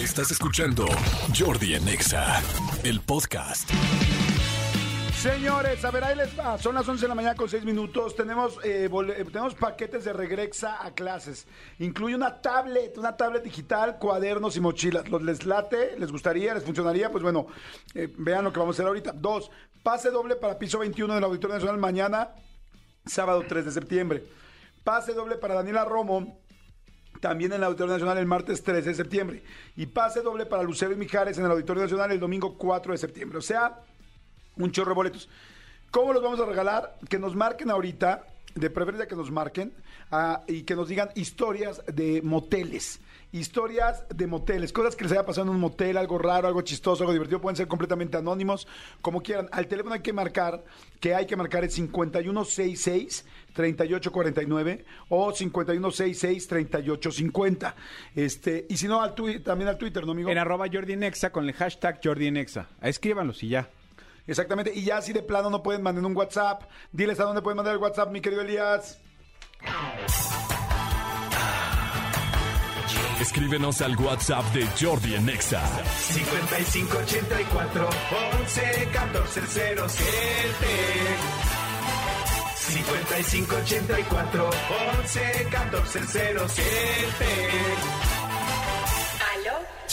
Estás escuchando Jordi en Exa, el podcast. Señores, a ver, ahí les va. Son las 11 de la mañana con 6 minutos. Tenemos, eh, eh, tenemos paquetes de Regrexa a clases. Incluye una tablet, una tablet digital, cuadernos y mochilas. ¿Los les late? ¿Les gustaría? ¿Les funcionaría? Pues bueno, eh, vean lo que vamos a hacer ahorita. Dos, pase doble para piso 21 del Auditorio Nacional mañana, sábado 3 de septiembre. Pase doble para Daniela Romo, también en el Auditorio Nacional el martes 3 de septiembre. Y pase doble para Lucero y Mijares en el Auditorio Nacional el domingo 4 de septiembre. O sea, un chorro de boletos. ¿Cómo los vamos a regalar? Que nos marquen ahorita, de preferencia que nos marquen, ah, y que nos digan historias de moteles. Historias de moteles, cosas que les haya pasado en un motel, algo raro, algo chistoso, algo divertido, pueden ser completamente anónimos, como quieran. Al teléfono hay que marcar, que hay que marcar es 5166-3849 o 5166-3850. Este, y si no, al también al Twitter, ¿no, amigo? En arroba Jordi en Exa con el hashtag Jordi en Exa. Escríbanlos y ya. Exactamente. Y ya si de plano no pueden mandar un WhatsApp, diles a dónde pueden mandar el WhatsApp, mi querido Elías. Escríbenos al WhatsApp de Jordi en Exa. 5584 11 14 07 5584 11 14 07 ¿Aló?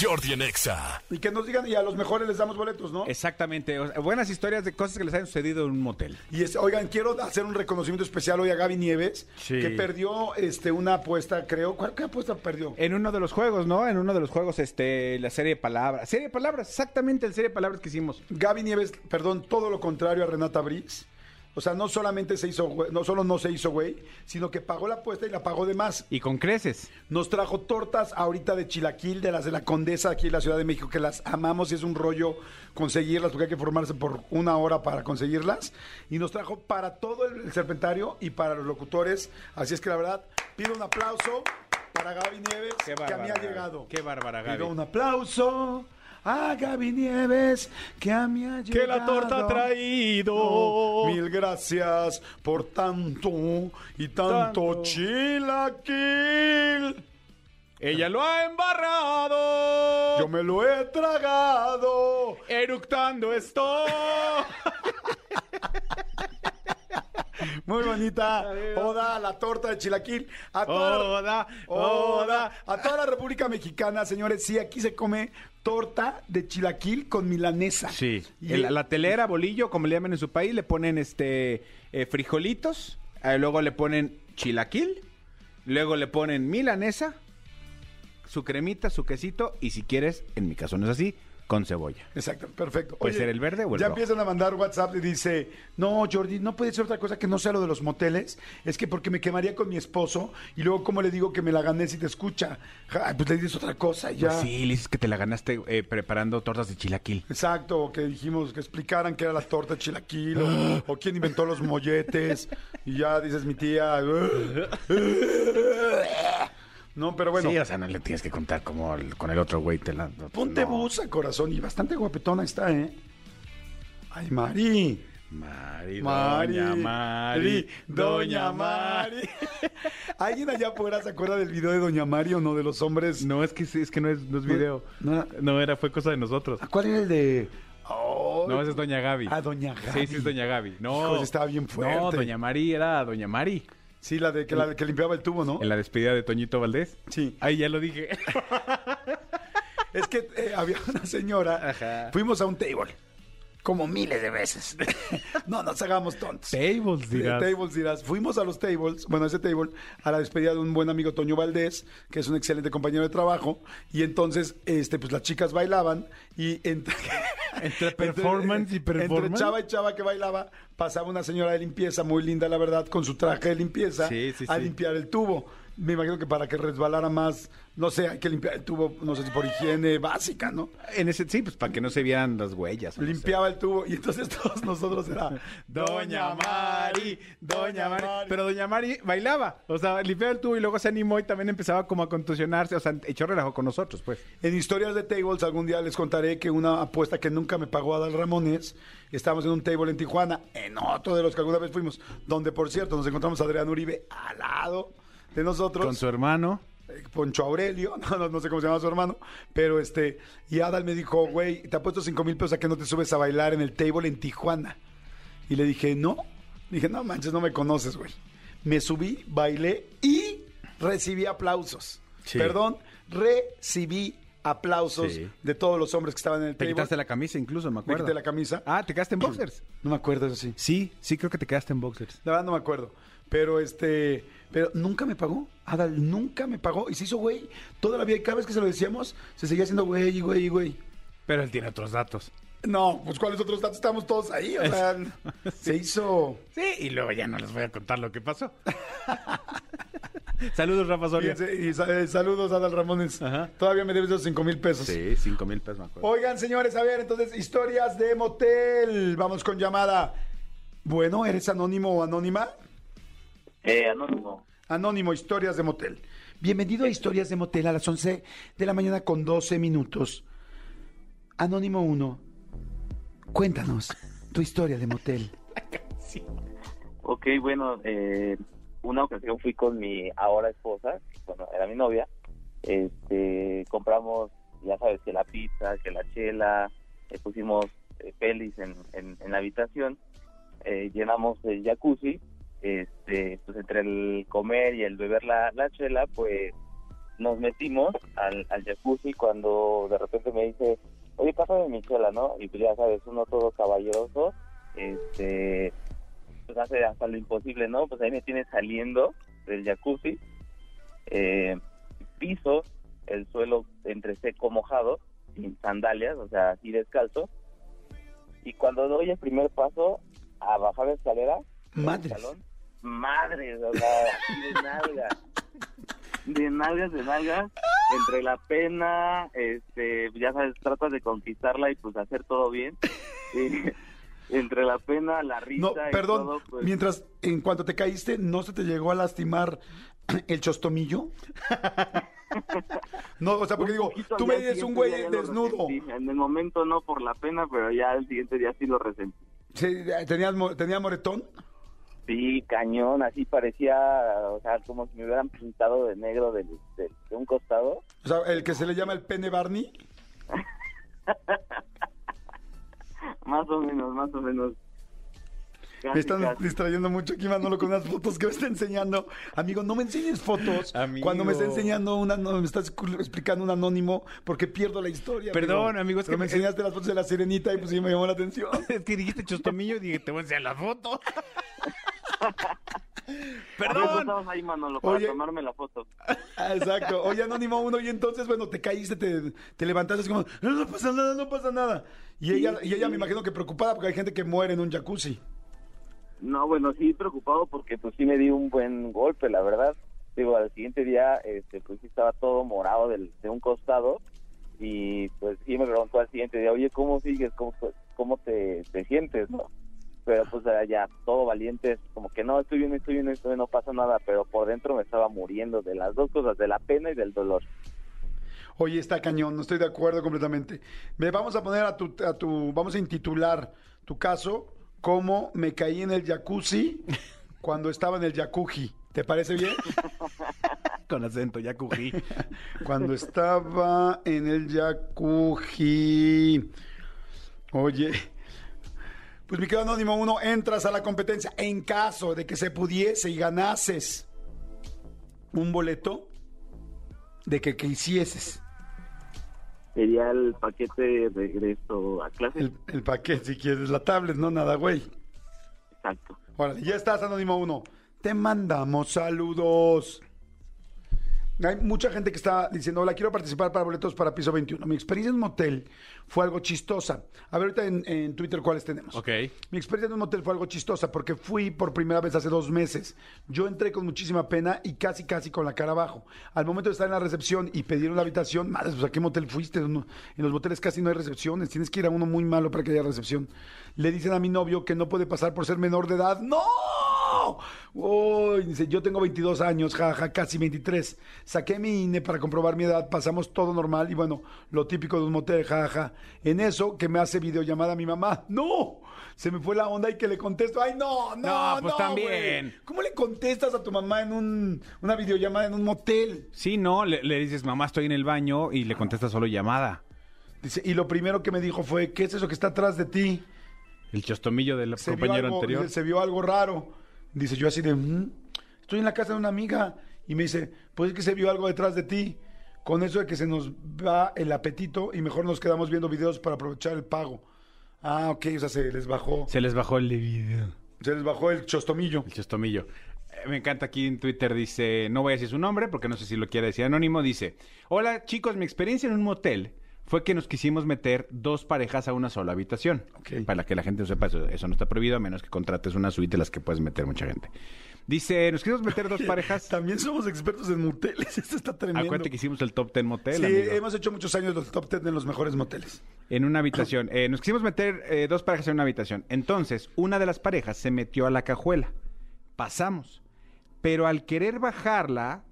Jordi en Exa. Y que nos digan, y a los mejores les damos boletos, ¿no? Exactamente. O sea, buenas historias de cosas que les hayan sucedido en un motel. Y es, oigan, quiero hacer un reconocimiento especial hoy a Gaby Nieves, Sí. que perdió este, una apuesta, creo. ¿Cuál, ¿Qué apuesta perdió? En uno de los juegos, ¿no? En uno de los juegos, este, la serie de palabras. Serie de palabras, exactamente el serie de palabras que hicimos. Gaby Nieves, perdón, todo lo contrario a Renata Briz. O sea, no solamente se hizo, no solo no se hizo güey, sino que pagó la apuesta y la pagó de más. Y con creces. Nos trajo tortas ahorita de chilaquil, de las de la Condesa aquí en la Ciudad de México, que las amamos y es un rollo conseguirlas, porque hay que formarse por una hora para conseguirlas. Y nos trajo para todo el, serpentario y para los locutores. Así es que la verdad, pido un aplauso para Gaby Nieves, Qué que a mí ha llegado. qué bárbara, Gaby. Pido un aplauso a Gaby Nieves, que a mí ha llegado. Que la torta ha traído. Oh, mil gracias por tanto y tanto, Tanto. chilaquil. Ella lo ha embarrado. Yo me lo he tragado. Eructando estoy. Muy bonita. Oda a la torta de chilaquil. A toda, Oda. A toda la República Mexicana, señores. Sí, aquí se come torta de chilaquil con milanesa. Sí. Y la telera, bolillo, como le llaman en su país, le ponen este eh, frijolitos, eh, luego le ponen chilaquil, luego le ponen milanesa, su cremita, su quesito, y si quieres, en mi caso no es así, con cebolla. Exacto, perfecto. Puede ser el verde o el Ya rojo. empiezan a mandar WhatsApp y dice, no, Jordi, no puede ser otra cosa que no sea lo de los moteles. Es que porque me quemaría con mi esposo y luego, ¿cómo le digo que me la gané si te escucha? Ja, pues le dices otra cosa y ya. Pues sí, le dices que te la ganaste eh, preparando tortas de chilaquil. Exacto, o que dijimos que explicaran qué era la torta de chilaquil o, o quién inventó los molletes y ya dices mi tía. No, pero bueno. Sí, o sea, no le tienes que contar como el- con el otro güey te la... Ponte no. busa, corazón, y bastante guapetona está, ¿eh? Ay, Mari. Mari, doña Mari, Doña Mari. ¿Alguien allá afuera se acuerda del video de Doña Mari o no? De los hombres. No, es que, sí, es que no es, no es video. no. No, era, fue cosa de nosotros. ¿A ¿Cuál era el de.? Oh, No, esa es Doña Gaby. Ah, Doña Gaby. Sí, sí, es Doña Gaby. No. Hijos, estaba bien fuerte. No, Doña Mari era Doña Mari. Sí, la de que, la de que limpiaba el tubo, ¿no? En la despedida de Toñito Valdés. Sí. Ahí ya lo dije. Es que eh, había una señora. Ajá. Fuimos a un table. Como miles de veces. no nos hagamos tontos. Tables, Sí, tables dirás. Fuimos a los tables, bueno, a ese table, a la despedida de un buen amigo Toño Valdés, que es un excelente compañero de trabajo, y entonces, este, pues las chicas bailaban y entre, Entre performance y performance. Entre chava y chava que bailaba, pasaba una señora de limpieza muy linda, la verdad, con su traje de limpieza Sí, sí, a sí. limpiar el tubo. Me imagino que para que resbalara más, no sé, hay que limpiar el tubo, no sé si por higiene básica, ¿no? En ese, sí, pues para que no se vieran las huellas. o no sé. Limpiaba el tubo y entonces todos nosotros era Doña Mari, Doña Mari. Pero Doña Mari bailaba. O sea, limpiaba el tubo y luego se animó y también empezaba como a contusionarse. O sea, echó relajo con nosotros, pues. En historias de tables algún día les contaré que una apuesta que nunca me pagó Adal Ramones, estábamos en un table en Tijuana, en otro de los que alguna vez fuimos, donde por cierto nos encontramos a Adrián Uribe al lado de nosotros. Con su hermano. eh, Poncho Aurelio, no, no, no sé cómo se llama su hermano, pero este, y Adal me dijo, güey, te ha puesto cinco mil pesos a que no te subes a bailar en el table en Tijuana. Y le dije, no. Dije, no manches, no me conoces, güey. Me subí, bailé y recibí aplausos. Sí. Perdón, recibí aplausos Sí. de todos los hombres que estaban en el Te table. quitaste la camisa incluso, me Me acuerdo. quité la camisa. Ah, ¿te quedaste en boxers? No me acuerdo, eso sí. Sí, sí creo que te quedaste en boxers. La verdad no me acuerdo. Pero este, pero nunca me pagó. Adal nunca me pagó. Y se hizo güey toda la vida. Y cada vez que se lo decíamos, se seguía haciendo güey, y güey, y güey. Pero él tiene otros datos. No, pues cuáles otros datos estamos todos ahí. O sea, se hizo. Sí, y luego ya no les voy a contar lo que pasó. Saludos, Rafa Soria. Y sa- eh, saludos, Adal Ramones. Ajá. Todavía me debes esos cinco mil pesos. Sí, cinco mil pesos, me acuerdo. Oigan, señores, a ver, entonces, historias de motel. Vamos con llamada. Bueno, ¿eres anónimo o anónima? Eh, anónimo. Anónimo, historias de motel. Bienvenido a Historias de Motel a las 11 de la mañana con 12 minutos. Anónimo 1, cuéntanos tu historia de motel. Ok, bueno, eh, una ocasión fui con mi ahora esposa, bueno, era mi novia. Este, compramos, ya sabes, que la pizza, que la chela, eh, pusimos eh, pelis en, en, en la habitación, eh, llenamos el jacuzzi. Este, pues entre el comer y el beber la, la chela, pues nos metimos al, al jacuzzi cuando de repente me dice, oye, pásame mi chela, ¿no? Y pues ya sabes, uno todo caballeroso, este, pues hace hasta lo imposible, ¿no? Pues ahí me tiene saliendo del jacuzzi, eh, piso el suelo entre seco mojado, sin sandalias, o sea, así descalzo, y cuando doy el primer paso a bajar la escalera, Madres. salón, madres, o sea, de nalga, de nalgas, de nalgas, entre la pena, este, ya sabes, tratas de conquistarla y pues hacer todo bien, y entre la pena, la risa No, y perdón, todo, pues, mientras, en cuanto te caíste, ¿no se te llegó a lastimar el chostomillo? no, o sea, porque digo, tú me dices un güey desnudo. En el momento no por la pena, pero ya el siguiente día sí lo resentí. Sí, ¿Tenías, mo- ¿Tenía moretón? Sí, cañón, así parecía, o sea, como si me hubieran pintado de negro del- del- de, un costado. O sea, el que se le llama el pene Barney. Más o menos, más o menos. Casi, Me están casi. distrayendo mucho aquí, Manolo, con unas fotos que me está enseñando. Amigo, no me enseñes fotos Amigo. cuando me está enseñando una, no, me estás explicando un anónimo porque pierdo la historia. Perdón, amigo, es Pero que me enseñaste las fotos de la sirenita y pues sí me llamó la atención. Es que dijiste chostomillo y dije, te voy a enseñar la foto. Perdón. ahí, Manolo, para Oye. tomarme la foto. Ah, exacto. Oye, Anónimo uno, y entonces, bueno, te caíste, te, te levantaste como, no, no pasa nada, no pasa nada. Y ella, y ella me imagino que preocupada porque hay gente que muere en un jacuzzi. No, bueno, sí preocupado porque pues sí me di un buen golpe, la verdad. Digo, al siguiente día, este, pues sí estaba todo morado del, de un costado y pues sí me preguntó al siguiente día, oye, ¿cómo sigues? ¿Cómo, cómo te, te sientes? no Pero pues ya todo valiente, como que no, estoy bien, estoy bien, estoy bien, no pasa nada, pero por dentro me estaba muriendo de las dos cosas, de la pena y del dolor. Oye, está cañón, no estoy de acuerdo completamente. Me vamos a poner a tu, a tu, vamos a intitular tu caso como me caí en el jacuzzi cuando estaba en el jacuzzi. ¿Te parece bien? Con acento, cogí. Cuando estaba en el jacuzzi. Oye, pues mi querido Anónimo uno, entras a la competencia en caso de que se pudiese y ganases un boleto de que, que hicieses Sería el paquete de regreso a clase. el, el paquete, si quieres, la tablet, no nada, güey. Exacto. Órale, ya estás, Anónimo 1. Te mandamos saludos. Hay mucha gente que está diciendo, hola, quiero participar para boletos para piso 21. Mi experiencia en un motel fue algo chistosa. A ver ahorita en, en Twitter cuáles tenemos. Ok. Mi experiencia en un motel fue algo chistosa porque fui por primera vez hace dos meses. Yo entré con muchísima pena y casi, casi con la cara abajo. Al momento de estar en la recepción y pedir una habitación, madre, pues ¿a qué motel fuiste? En los moteles casi no hay recepciones. Tienes que ir a uno muy malo para que haya recepción. Le dicen a mi novio que no puede pasar por ser menor de edad. ¡No! ¡No! Uy, dice, yo tengo 22 años, jaja, casi 23. Saqué mi INE para comprobar mi edad, pasamos todo normal y bueno, lo típico de un motel, jaja. En eso que me hace videollamada mi mamá. ¡No! Se me fue la onda y que le contesto, ¡ay, no, no! No, pues no, también. ¿Cómo le contestas a tu mamá en un, una videollamada en un motel? Sí, no, le, le dices, mamá, estoy en el baño y le contesta solo llamada. Dice, y lo primero que me dijo fue, ¿qué es eso que está atrás de ti? El chostomillo del se compañero algo, anterior. se vio algo raro. Dice, yo así de, "Mm, estoy en la casa de una amiga. Y me dice, pues es que se vio algo detrás de ti. Con eso de que se nos va el apetito y mejor nos quedamos viendo videos para aprovechar el pago. Ah, ok, o sea, se les bajó, Se les bajó el video. se les bajó el chostomillo. El chostomillo. Eh, Me encanta aquí en Twitter, dice, no voy a decir su nombre porque no sé si lo quiere decir anónimo, dice, hola chicos, mi experiencia en un motel fue que nos quisimos meter dos parejas a una sola habitación. Ok. Para que la gente sepa, eso, eso no está prohibido a menos que contrates una suite de las que puedes meter mucha gente. Dice, nos quisimos meter dos parejas. También somos expertos en moteles, esto está tremendo. Acuérdate que hicimos el top 10 motel, sí, amigo. hemos hecho muchos años los top 10 en los mejores moteles. En una habitación. Eh, nos quisimos meter eh, dos parejas en una habitación. Entonces, una de las parejas se metió a la cajuela. Pasamos. Pero al querer bajarla,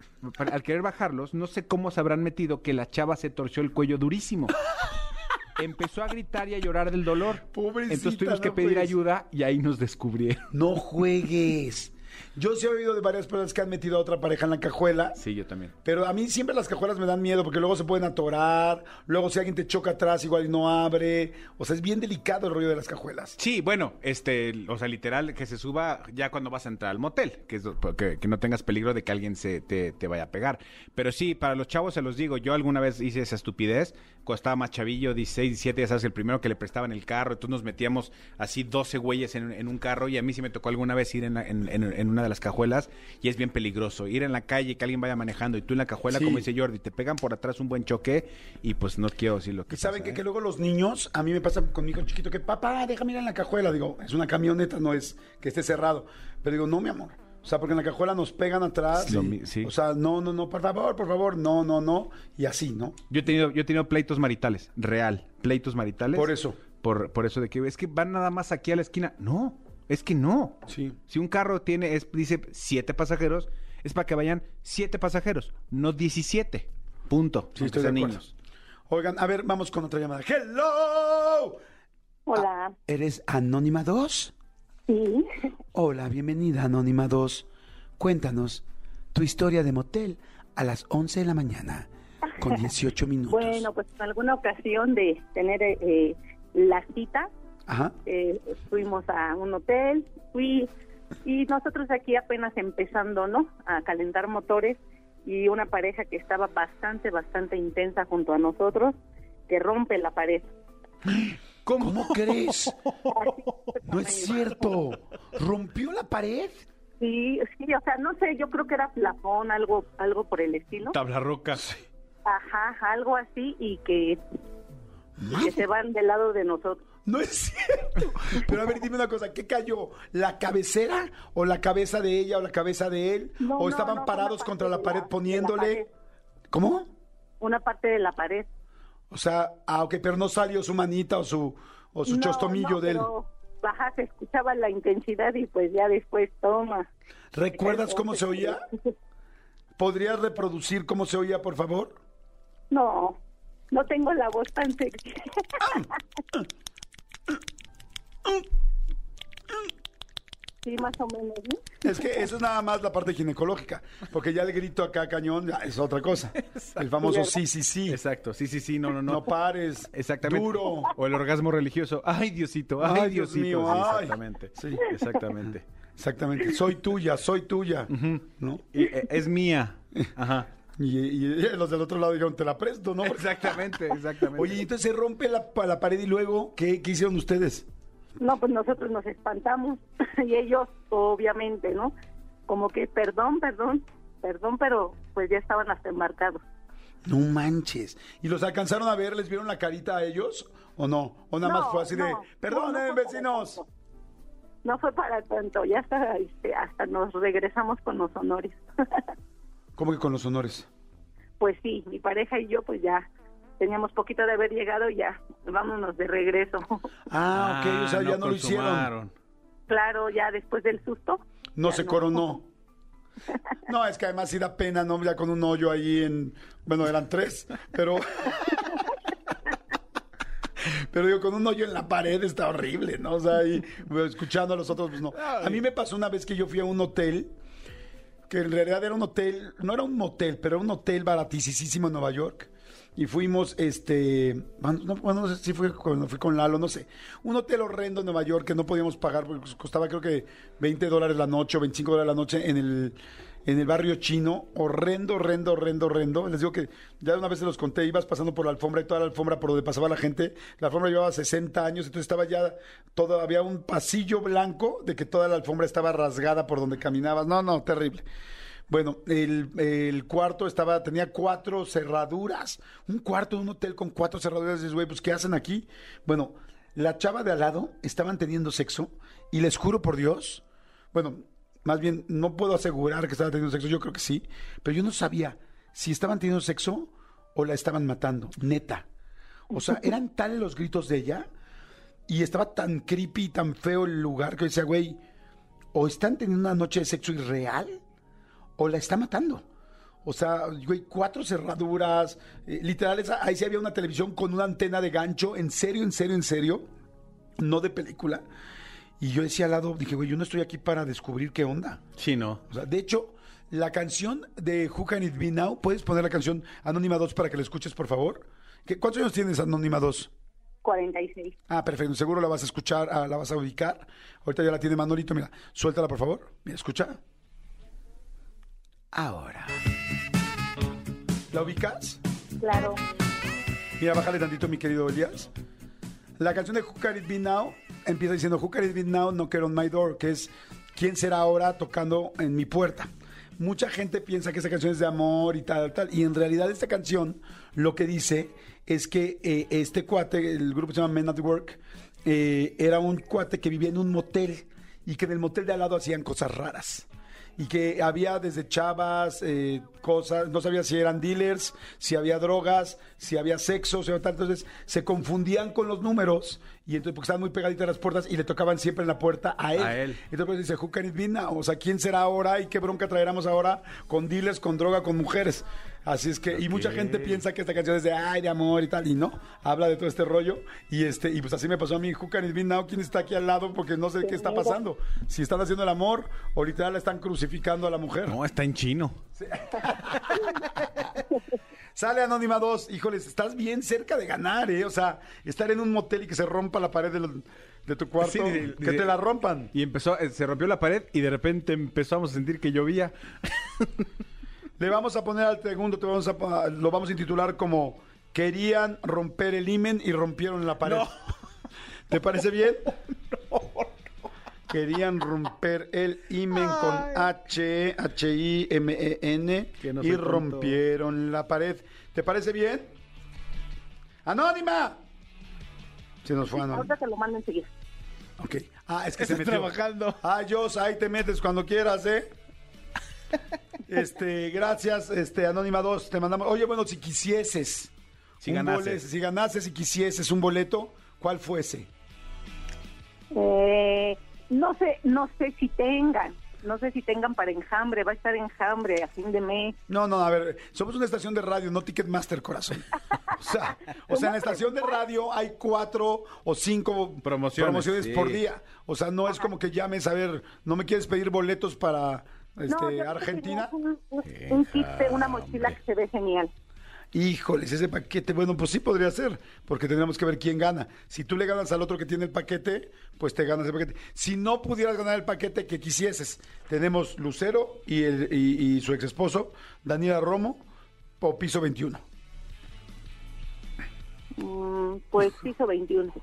al querer bajarlos, no sé cómo se habrán metido que la chava se torció el cuello durísimo. Empezó a gritar y a llorar del dolor. Pobrecita, Entonces tuvimos que no pedir juegues. ayuda y ahí nos descubrieron. No juegues. Yo sí he oído de varias personas que han metido a otra pareja en la cajuela. Sí, yo también. Pero a mí siempre las cajuelas me dan miedo porque luego se pueden atorar, luego si alguien te choca atrás igual y no abre. O sea, es bien delicado el rollo de las cajuelas. Sí, bueno, este, o sea, literal, que se suba ya cuando vas a entrar al motel, que, es, que, que no tengas peligro de que alguien se te, te vaya a pegar. Pero sí, para los chavos se los digo, yo alguna vez hice esa estupidez, cuando estaba más chavillo, 16, 17, ya sabes, el primero que le prestaban el carro, entonces nos metíamos así 12 güeyes en, en un carro y a mí sí me tocó alguna vez ir en, la- en- en- en una de las cajuelas y es bien peligroso. Ir en la calle, que alguien vaya manejando y tú en la cajuela, Sí. como dice Jordi, te pegan por atrás un buen choque y pues no quiero decir lo que Y saben que, ¿eh? que luego los niños, a mí me pasa con mi hijo chiquito que, papá, déjame ir en la cajuela. Digo, es una camioneta, no es que esté cerrado. Pero digo, no, mi amor. O sea, porque en la cajuela nos pegan atrás. Y- sí. O sea, no, no, no, por favor, por favor, no, no, no. Y así, ¿no? Yo he tenido, yo he tenido pleitos maritales, real, pleitos maritales. Por eso. Por, por eso de que es que van nada más aquí a la esquina. No, es que no. Sí. Si un carro tiene, es, dice siete pasajeros, es para que vayan siete pasajeros, no 17. Punto. Sí, estoy de niños. Oigan, a ver, vamos con otra llamada. ¡Hello! Hola, ¿Eres Anónima 2? sí. Hola, bienvenida Anónima 2. Cuéntanos tu historia de motel a las 11 de la mañana con 18 minutos. Bueno, pues en alguna ocasión de tener eh, la cita, Ajá. eh, fuimos a un hotel, fui y nosotros aquí apenas empezando, ¿no? A calentar motores y una pareja que estaba bastante, bastante intensa junto a nosotros, que rompe la pared. ¿Cómo, crees? No es cierto. ¿Rompió la pared? Sí, sí, o sea, no sé, yo creo que era plafón, algo, algo por el estilo. Tabla roca. Ajá, algo así y que, y que se van del lado de nosotros. No es cierto. Pero a ver, dime una cosa, ¿qué cayó? ¿La cabecera o la cabeza de ella o la cabeza de él? No, ¿O estaban no, parados contra la pared la poniéndole? pared. ¿Cómo? Una parte de la pared. O sea, ah, ok, pero no salió su manita o su, o su chostomillo de él. pero, Ajá, se escuchaba la intensidad y pues ya después toma. ¿Recuerdas cómo se oía? ¿Podrías reproducir cómo se oía, por favor? No, no tengo la voz tan sexy. Sí, más o menos, ¿no? Es que eso es nada más la parte ginecológica, porque ya el grito acá cañón ya es otra cosa. El famoso sí, sí, sí. Exacto, sí, sí, sí, no, no, no. No pares. Exactamente. Duro. O el orgasmo religioso. Ay, Diosito, ay, Ay, Dios Diosito. mío, Sí, ay. exactamente. Sí. Exactamente. Exactamente. Soy tuya, soy tuya. ¿No? Y, eh, es mía. Ajá. Y, y los del otro lado dijeron, te la presto, ¿no? Exactamente, exactamente. Oye, y entonces se rompe la, pa- la pared y luego, ¿qué, qué hicieron ustedes? No, pues nosotros nos espantamos y ellos, obviamente, ¿no? Como que, perdón, perdón, perdón, pero pues ya estaban hasta embarcados. No manches. ¿Y los alcanzaron a ver? ¿Les vieron la carita a ellos? ¿O no? ¿O nada más fue así de, perdonen, no, para vecinos? No fue para tanto, ya hasta, este, hasta nos regresamos con los honores. ¿Cómo que con los honores? pues sí, mi pareja y yo pues ya teníamos poquito de haber llegado y ya vámonos de regreso. Ah, ok, o sea, ya no lo hicieron. claro, ya después del susto. no se no. coronó. No, es que además sí da pena, ¿no? Ya con un hoyo ahí en... Bueno, eran tres, pero... Pero digo, con un hoyo en la pared está horrible, ¿no? O sea, ahí bueno, escuchando a los otros, pues no. A mí me pasó una vez que yo fui a un hotel, que en realidad era un hotel, no era un motel, pero era un hotel baratísimo en Nueva York. Y fuimos, este, no, bueno, no sé si fui con, fui con Lalo, no sé. Un hotel horrendo en Nueva York que no podíamos pagar porque costaba creo que 20 dólares la noche o 25 dólares la noche en el, en el barrio chino. Horrendo, horrendo, horrendo, horrendo. Les digo que ya una vez se los conté, ibas pasando por la alfombra y toda la alfombra por donde pasaba la gente. La alfombra llevaba 60 años, entonces estaba ya todo, había un pasillo blanco de que toda la alfombra estaba rasgada por donde caminabas. No, no, terrible. Bueno, el, el cuarto estaba, tenía cuatro cerraduras. Un cuarto de un hotel con cuatro cerraduras. Dices, güey, pues ¿qué hacen aquí? Bueno, la chava de al lado estaban teniendo sexo y les juro por Dios, bueno, más bien no puedo asegurar que estaban teniendo sexo, yo creo que sí, pero yo no sabía si estaban teniendo sexo o la estaban matando, neta. O sea, eran tales los gritos de ella y estaba tan creepy y tan feo el lugar que decía, güey, o están teniendo una noche de sexo irreal o la está matando. O sea, güey, cuatro cerraduras, eh, literal, esa- ahí sí había una televisión con una antena de gancho, en serio, en serio, en serio, no de película. Y yo decía al lado, dije, güey, yo no estoy aquí para descubrir qué onda. Sí, no. O sea, de hecho, la canción de Who Can It Be Now, ¿puedes poner la canción Anónima 2 para que la escuches, por favor? ¿Qué- ¿Cuántos años tienes, Anónima 2? 46. Ah, perfecto. Seguro la vas a escuchar, ah, la vas a ubicar. Ahorita ya la tiene Manolito. Mira, suéltala, por favor. Mira, escucha. Ahora. ¿La ubicas? Claro. Mira, bájale tantito, mi querido Elías. La canción de Who Can It Be Now empieza diciendo Who Can It Be Now, Knock on My Door, que es ¿Quién será ahora tocando en mi puerta? Mucha gente piensa que esta canción es de amor y tal, tal, y en realidad esta canción lo que dice es que eh, este cuate, el grupo se llama Men at Work, eh, era un cuate que vivía en un motel y que en el motel de al lado hacían cosas raras y que había desde chavas, eh, cosas, no sabía si eran dealers, si había drogas, si había sexo, si había tal. entonces se confundían con los números y entonces porque estaban muy pegaditas las puertas y le tocaban siempre en la puerta a él. A él. Entonces pues, dice, Who can it be now? O sea, ¿quién será ahora y qué bronca traeremos ahora con dealers, con droga, con mujeres? Así es que, y mucha gente piensa que esta canción es de ay, de amor y tal, y no, habla de todo este rollo, y este, y pues así me pasó a mí, Who can it be now? ¿Quién está aquí al lado? Porque no sé qué está pasando. Si están haciendo el amor, o literal la están crucificando a la mujer. No, está en chino. Sale Anónima 2, híjoles, estás bien cerca de ganar, ¿eh? O sea, estar en un motel y que se rompa la pared de, los- de tu cuarto, Sí, de- que de- te la rompan. Y empezó, eh, se rompió la pared y de repente empezamos a sentir que llovía. Le vamos a poner al segundo, te vamos a, pa- lo vamos a intitular como Querían romper el imen y rompieron la pared. ¿Te parece bien? Querían romper el imen con H, H-I-M-E-N Que no y tonto. rompieron la pared. ¿Te parece bien? ¡Anónima! Se nos fue Anónima. Ahorita te lo mando enseguida. Ok. Ah, es que se Estás metió. trabajando. Ah, Jos, ahí te metes cuando quieras, ¿eh? Este, gracias, este, Anónima 2, te mandamos. Oye, bueno, si quisieses. Si ganases. boleto- si ganases y quisieses un boleto, ¿cuál fuese? Eh, no sé, no sé si tengan, no sé si tengan para enjambre, va a estar enjambre a fin de mes. No, no, a ver, somos una estación de radio, no Ticketmaster, corazón. O sea, o sea en la estación de radio hay cuatro o cinco Promociones, sí. por día. O sea, no es como que llames a ver, ¿no me quieres pedir boletos para este, no, Argentina? Un, un, un kit de una mochila que se ve genial. Híjoles, ese paquete, bueno, pues sí podría ser, porque tendríamos que ver quién gana. Si tú le ganas al otro que tiene el paquete, pues te ganas el paquete. Si no pudieras ganar el paquete que quisieses, tenemos Lucero y, el, y, y su ex esposo, Daniela Romo, o piso 21. Mm, pues piso 21.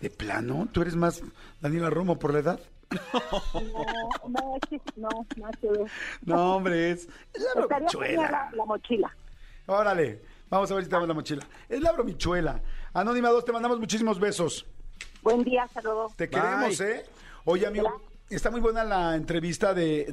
¿De plano? ¿Tú eres más Daniela Romo por la edad? No, no, es que no, no se ve. No, hombre, es, es la bromichuela. la, la mochila. Órale, vamos a ver si te damos la mochila. Es la bromichuela. Anónima 2, te mandamos muchísimos besos. Buen día, saludos. Te Bye. queremos, ¿eh? Oye, amigo, Está muy buena la entrevista de,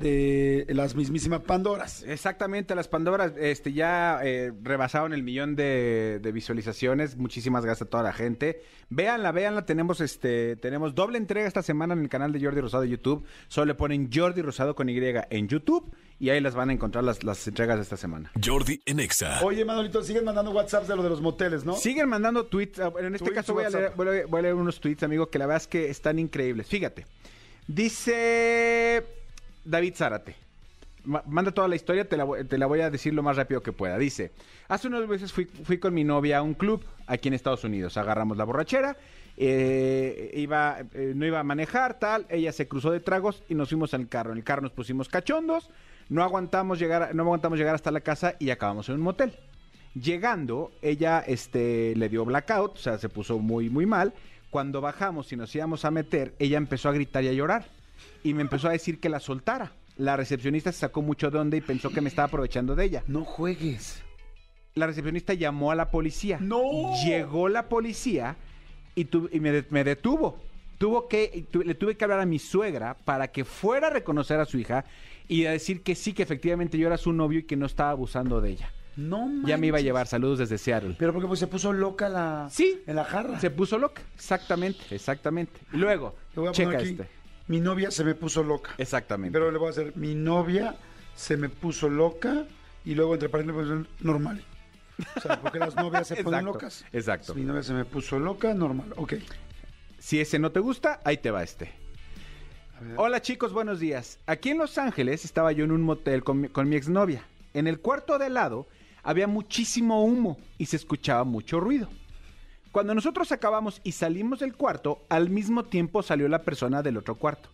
de las mismísimas Pandoras. Exactamente, las Pandoras este, ya eh, rebasaron el millón de, de visualizaciones. Muchísimas gracias a toda la gente. Véanla, véanla. Tenemos este, tenemos doble entrega esta semana en el canal de Jordi Rosado de YouTube. Solo le ponen Jordi Rosado con Y en YouTube y ahí las van a encontrar las, las entregas de esta semana. Jordi en Exa. Oye, Manolito, siguen mandando WhatsApps de lo de los moteles, ¿no? Siguen mandando tweets. ah, En este Tweets, caso voy a, leer, WhatsApp. voy a- voy a leer unos tweets, amigo, que la verdad es que están increíbles. Fíjate. Dice David Zárate. Ma- Manda toda la historia, te la, te la voy a decir lo más rápido que pueda. Dice, hace unos meses fui, fui con mi novia a un club aquí en Estados Unidos. Agarramos la borrachera, eh, iba, eh, no iba a manejar, tal. Ella se cruzó de tragos y nos fuimos al carro. En el carro nos pusimos cachondos, no aguantamos llegar, no aguantamos llegar hasta la casa y acabamos en un motel. Llegando, ella este, le dio blackout, o sea, se puso muy, muy mal. Cuando bajamos y nos íbamos a meter, ella empezó a gritar y a llorar. Y me empezó a decir que la soltara. La recepcionista se sacó mucho de onda y pensó que me estaba aprovechando de ella. No juegues. La recepcionista llamó a la policía. ¡No! Llegó la policía y, tu- y me, de- me detuvo. Tuvo que, tu- le tuve que hablar a mi suegra para que fuera a reconocer a su hija y a decir que sí, que efectivamente yo era su novio y que no estaba abusando de ella. No Ya me iba a manches. llevar. Saludos desde Seattle. Pero porque pues, se puso loca la... Sí. En la jarra. Se puso loca. Exactamente, exactamente. Y luego, voy a checa poner aquí, este. Mi novia se me puso loca. Exactamente. Pero le voy a hacer, mi novia se me puso loca y luego entre paréntesis poner normal. O sea, porque las novias se ponen Exacto, locas. exacto. Mi novia se me puso loca, normal. Ok. Si ese no te gusta, ahí te va este. Hola chicos, buenos días. Aquí en Los Ángeles estaba yo en un motel con mi, con mi exnovia. En el cuarto de al lado había muchísimo humo y se escuchaba mucho ruido. Cuando nosotros acabamos y salimos del cuarto, al mismo tiempo salió la persona del otro cuarto.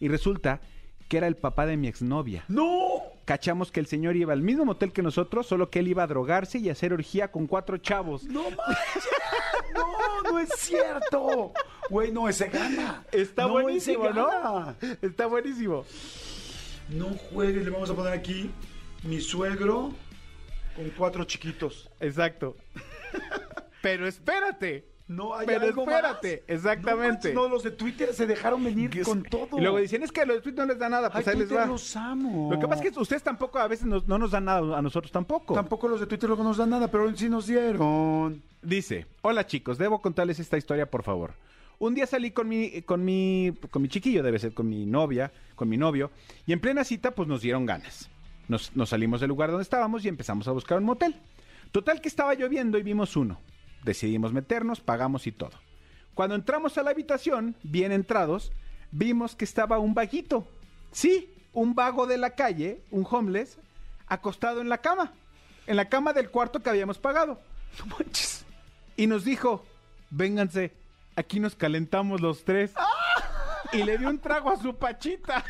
Y resulta que era el papá de mi exnovia. ¡No! Cachamos que el señor iba al mismo motel que nosotros, solo que él iba a drogarse y a hacer orgía con cuatro chavos. ¡No manches! ¡No, no es cierto! Güey, no, ese gana. Está No, buenísimo, ¿no? Está buenísimo. No juegues, le vamos a poner aquí mi suegro con cuatro chiquitos. Exacto. Pero espérate. No, hay Pero algo espérate, más. exactamente. No, los de Twitter se dejaron venir con todo. Y luego dicen, es que los tweets no les da nada, pues Ay, ahí les Twitter va. los amo. Lo que pasa es que ustedes tampoco a veces nos- no nos dan nada, a nosotros tampoco. Tampoco los de Twitter luego nos dan nada, pero hoy sí nos dieron. Dice, hola chicos, debo contarles esta historia, por favor. Un día salí con mi, con mi, con mi chiquillo, debe ser con mi novia, con mi novio, y en plena cita pues nos dieron ganas. Nos, nos salimos del lugar donde estábamos y empezamos a buscar un motel. Total que estaba lloviendo y vimos uno. Decidimos meternos, pagamos y todo. Cuando entramos a la habitación, bien entrados, vimos que estaba un vaguito. Sí, un vago de la calle, un homeless, acostado en la cama. En la cama del cuarto que habíamos pagado. No manches. Y nos dijo, vénganse, aquí nos calentamos los tres. Y le dio un trago a su pachita.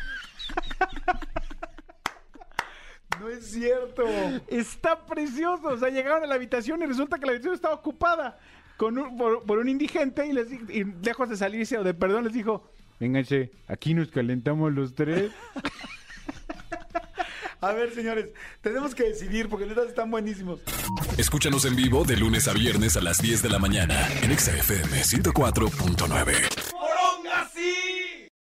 No es cierto. Está precioso. O sea, llegaron a la habitación y resulta que la habitación estaba ocupada con un- por, por un indigente y, les, y lejos de salirse o de perdón les dijo, vénganse, aquí nos calentamos los tres. A ver, señores, tenemos que decidir porque neta están buenísimos. Escúchanos en vivo de lunes a viernes a las 10 de la mañana en Exa FM 104.9.